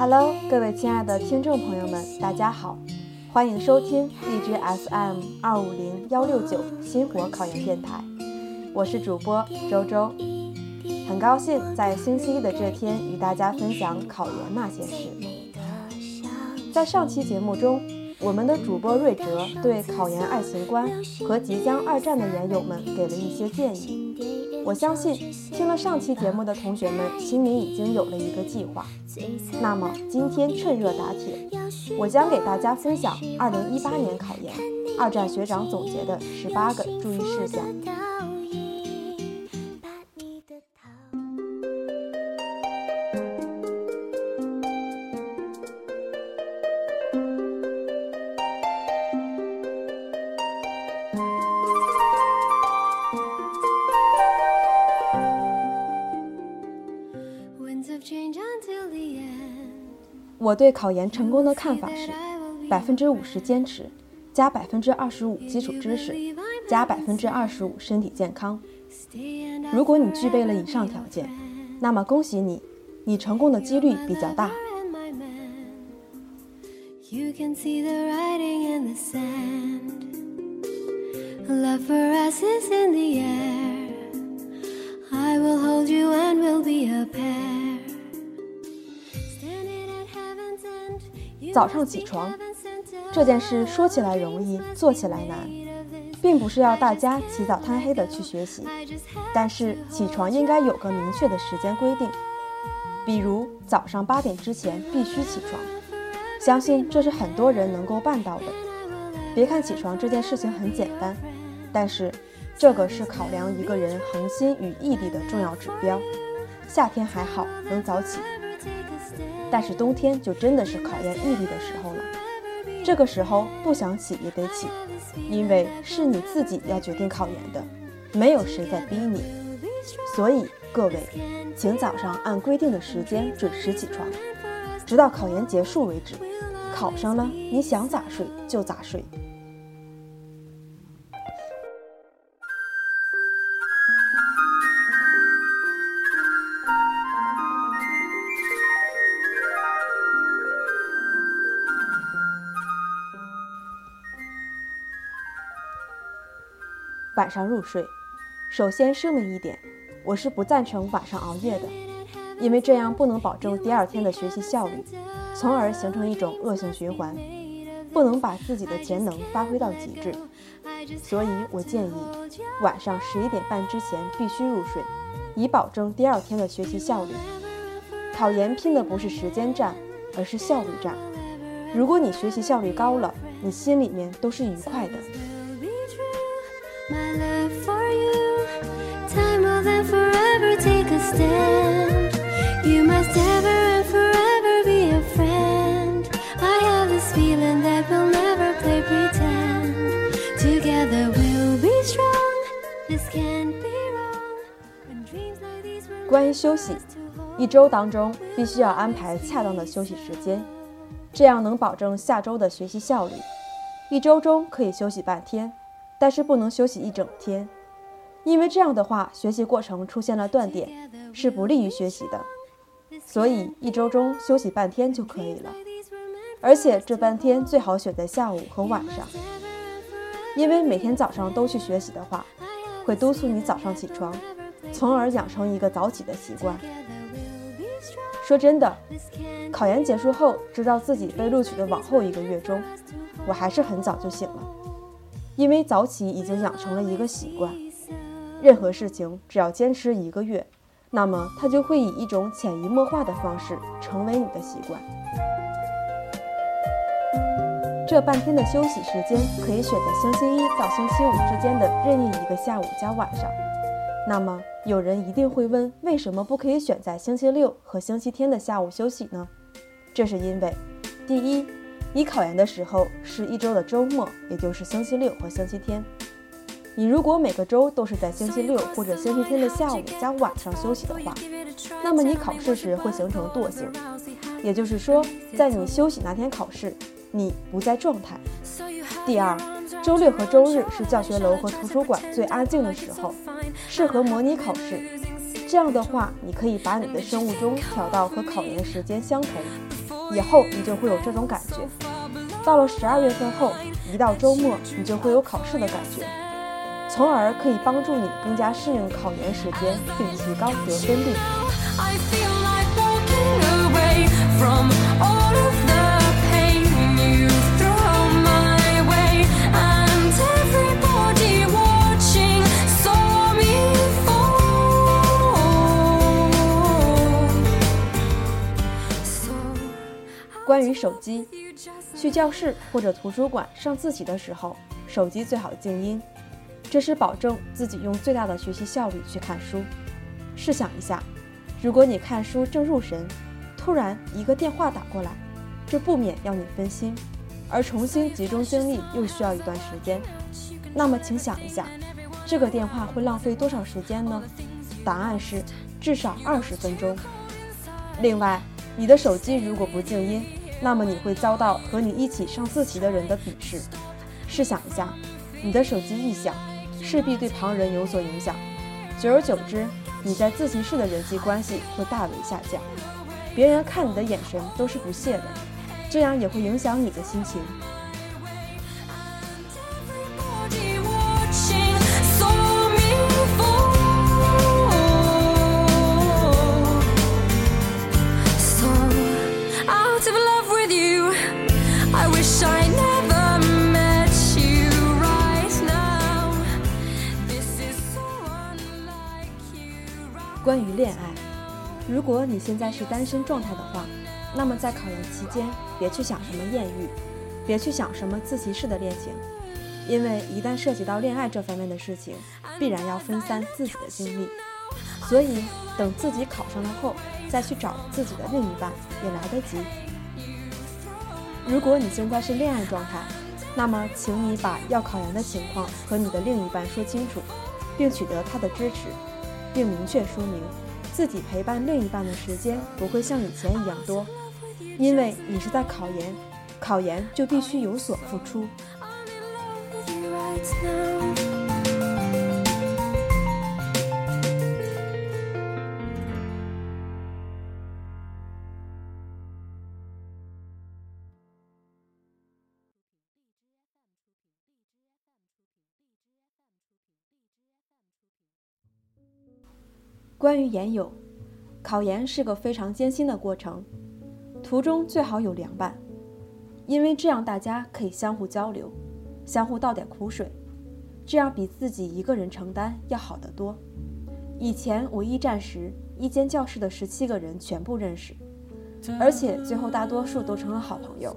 Hello，各位亲爱的听众朋友们，大家好，欢迎收听荔枝 FM 二五零幺六九新火考研电台，我是主播周周，很高兴在星期一的这天与大家分享考研那些事。在上期节目中，我们的主播瑞哲对考研爱情观和即将二战的研友们给了一些建议。我相信听了上期节目的同学们心里已经有了一个计划。那么今天趁热打铁，我将给大家分享2018年考研二战学长总结的十八个注意事项。我对考研成功的看法是：百分之五十坚持，加百分之二十五基础知识，加百分之二十五身体健康。如果你具备了以上条件，那么恭喜你，你成功的几率比较大。早上起床这件事说起来容易，做起来难，并不是要大家起早贪黑的去学习，但是起床应该有个明确的时间规定，比如早上八点之前必须起床，相信这是很多人能够办到的。别看起床这件事情很简单，但是这个是考量一个人恒心与毅力的重要指标。夏天还好能早起。但是冬天就真的是考验毅力的时候了。这个时候不想起也得起，因为是你自己要决定考研的，没有谁在逼你。所以各位，请早上按规定的时间准时起床，直到考研结束为止。考上了，你想咋睡就咋睡。晚上入睡，首先声明一点，我是不赞成晚上熬夜的，因为这样不能保证第二天的学习效率，从而形成一种恶性循环，不能把自己的潜能发挥到极致。所以我建议晚上十一点半之前必须入睡，以保证第二天的学习效率。考研拼的不是时间战，而是效率战。如果你学习效率高了，你心里面都是愉快的。关于休息，一周当中必须要安排恰当的休息时间，这样能保证下周的学习效率。一周中可以休息半天。但是不能休息一整天，因为这样的话，学习过程出现了断点，是不利于学习的。所以一周中休息半天就可以了，而且这半天最好选在下午和晚上，因为每天早上都去学习的话，会督促你早上起床，从而养成一个早起的习惯。说真的，考研结束后，知道自己被录取的往后一个月中，我还是很早就醒了。因为早起已经养成了一个习惯，任何事情只要坚持一个月，那么它就会以一种潜移默化的方式成为你的习惯。这半天的休息时间可以选择星期一到星期五之间的任意一个下午加晚上。那么有人一定会问，为什么不可以选在星期六和星期天的下午休息呢？这是因为，第一。你考研的时候是一周的周末，也就是星期六和星期天。你如果每个周都是在星期六或者星期天的下午加晚上休息的话，那么你考试时会形成惰性，也就是说，在你休息那天考试，你不在状态。第二，周六和周日是教学楼和图书馆最安静的时候，适合模拟考试。这样的话，你可以把你的生物钟调到和考研时间相同。以后你就会有这种感觉。到了十二月份后，一到周末，你就会有考试的感觉，从而可以帮助你更加适应考研时间，并提高得分率。关于手机，去教室或者图书馆上自习的时候，手机最好静音，这是保证自己用最大的学习效率去看书。试想一下，如果你看书正入神，突然一个电话打过来，这不免要你分心，而重新集中精力又需要一段时间。那么，请想一下，这个电话会浪费多少时间呢？答案是至少二十分钟。另外，你的手机如果不静音，那么你会遭到和你一起上自习的人的鄙视。试想一下，你的手机一响，势必对旁人有所影响，久而久之，你在自习室的人际关系会大为下降，别人看你的眼神都是不屑的，这样也会影响你的心情。关于恋爱，如果你现在是单身状态的话，那么在考研期间，别去想什么艳遇，别去想什么自习室的恋情，因为一旦涉及到恋爱这方面的事情，必然要分散自己的精力。所以，等自己考上了后，再去找自己的另一半也来得及。如果你现在是恋爱状态，那么请你把要考研的情况和你的另一半说清楚，并取得他的支持。并明确说明，自己陪伴另一半的时间不会像以前一样多，因为你是在考研，考研就必须有所付出。关于研友，考研是个非常艰辛的过程，途中最好有良伴，因为这样大家可以相互交流，相互倒点苦水，这样比自己一个人承担要好得多。以前我一战时，一间教室的十七个人全部认识，而且最后大多数都成了好朋友。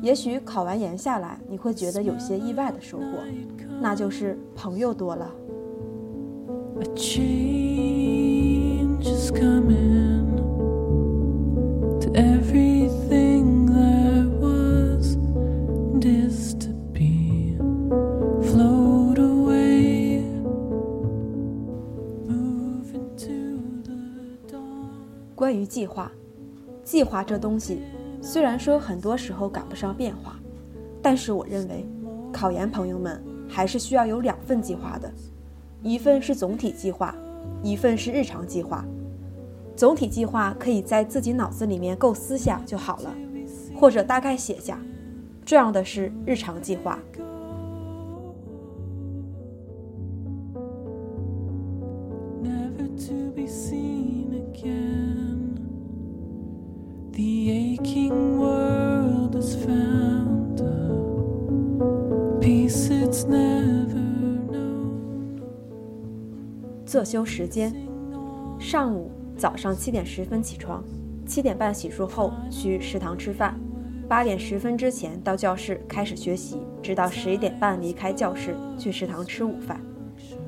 也许考完研下来，你会觉得有些意外的收获，那就是朋友多了。关于计划，计划这东西，虽然说很多时候赶不上变化，但是我认为，考研朋友们还是需要有两份计划的，一份是总体计划。一份是日常计划，总体计划可以在自己脑子里面构思下就好了，或者大概写下。重要的是日常计划。侧休时间：上午早上七点十分起床，七点半洗漱后去食堂吃饭，八点十分之前到教室开始学习，直到十一点半离开教室去食堂吃午饭。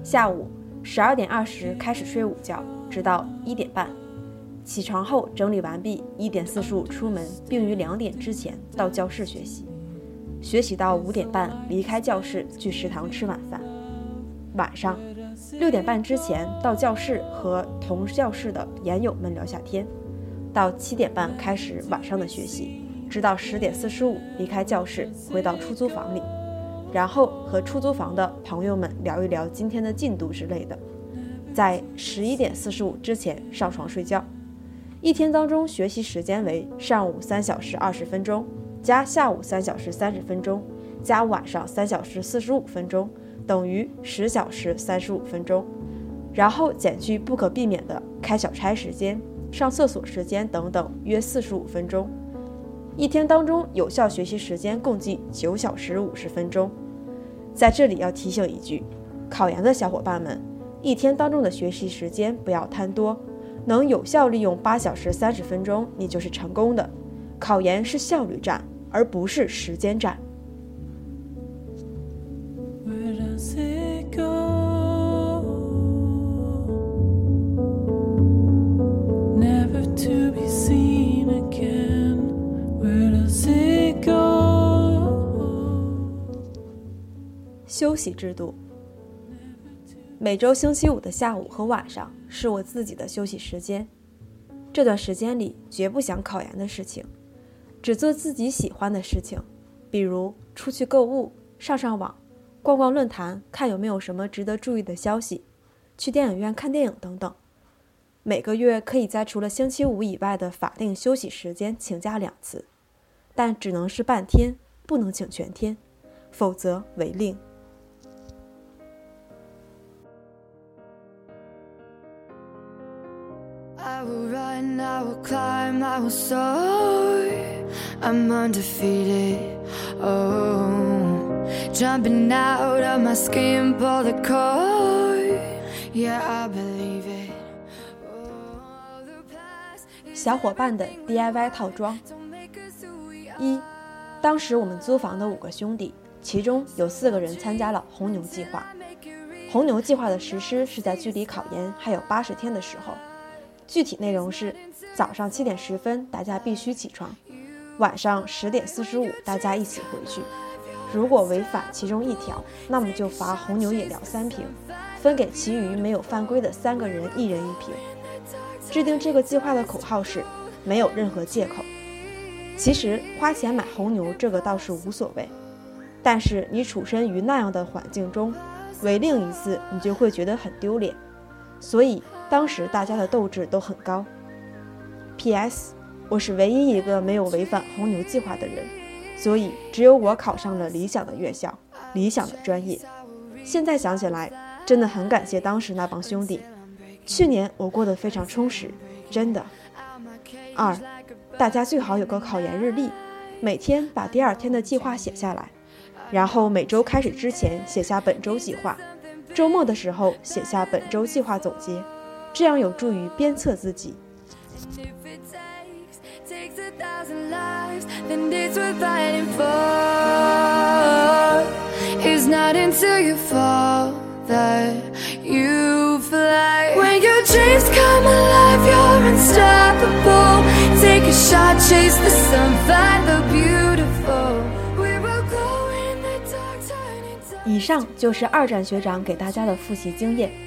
下午十二点二十开始睡午觉，直到一点半。起床后整理完毕，一点四十五出门，并于两点之前到教室学习，学习到五点半离开教室去食堂吃晚饭。晚上。六点半之前到教室和同教室的研友们聊下天，到七点半开始晚上的学习，直到十点四十五离开教室回到出租房里，然后和出租房的朋友们聊一聊今天的进度之类的，在十一点四十五之前上床睡觉，一天当中学习时间为上午三小时二十分钟，加下午三小时三十分钟，加晚上三小时四十五分钟，等于十小时三十五分钟。然后减去不可避免的开小差时间、上厕所时间等等，约四十五分钟。一天当中有效学习时间共计九小时五十分钟。在这里要提醒一句，考研的小伙伴们，一天当中的学习时间不要贪多。能有效利用八小时三十分钟，你就是成功的。考研是效率战，而不是时间战。制度。每周星期五的下午和晚上是我自己的休息时间，这段时间里绝不想考研的事情，只做自己喜欢的事情，比如出去购物、上上网、逛逛论坛，看有没有什么值得注意的消息，去电影院看电影等等。每个月可以在除了星期五以外的法定休息时间请假两次，但只能是半天，不能请全天，否则违令。I will run, I will climb, I will soar. I'm undefeated. Oh, jumping out of my skin, pull the cord. Yeah, I believe it. 小伙伴的 DIY 套装。一，当时我们租房的五个兄弟，其中有四个人参加了红牛计划。红牛计划的实施是在距离考研还有八十天的时候。具体内容是：早上七点十分，大家必须起床；晚上十点四十五，大家一起回去。如果违反其中一条，那么就罚红牛饮料三瓶，分给其余没有犯规的三个人一人一瓶。制定这个计划的口号是：没有任何借口。其实花钱买红牛这个倒是无所谓，但是你处身于那样的环境中，违令一次，你就会觉得很丢脸。所以。当时大家的斗志都很高。P.S. 我是唯一一个没有违反红牛计划的人，所以只有我考上了理想的院校、理想的专业。现在想起来，真的很感谢当时那帮兄弟。去年我过得非常充实，真的。二，大家最好有个考研日历，每天把第二天的计划写下来，然后每周开始之前写下本周计划，周末的时候写下本周计划总结。这样有助于鞭策自己。以上就是二战学长给大家的复习经验。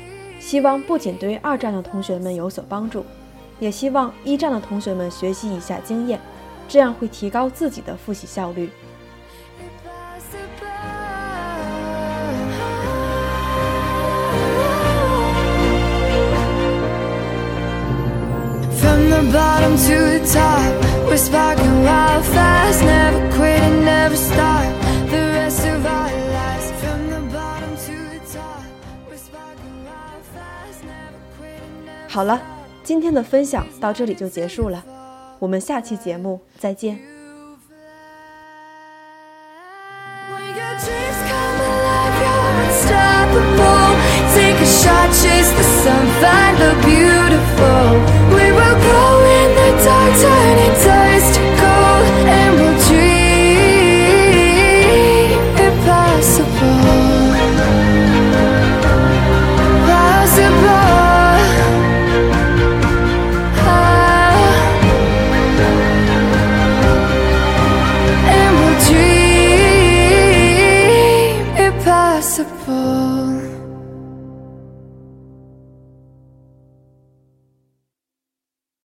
希望不仅对二战的同学们有所帮助，也希望一战的同学们学习一下经验，这样会提高自己的复习效率。好了今天的分享到这里就结束了我们下期节目再见 find the beautiful we will go in the dark turning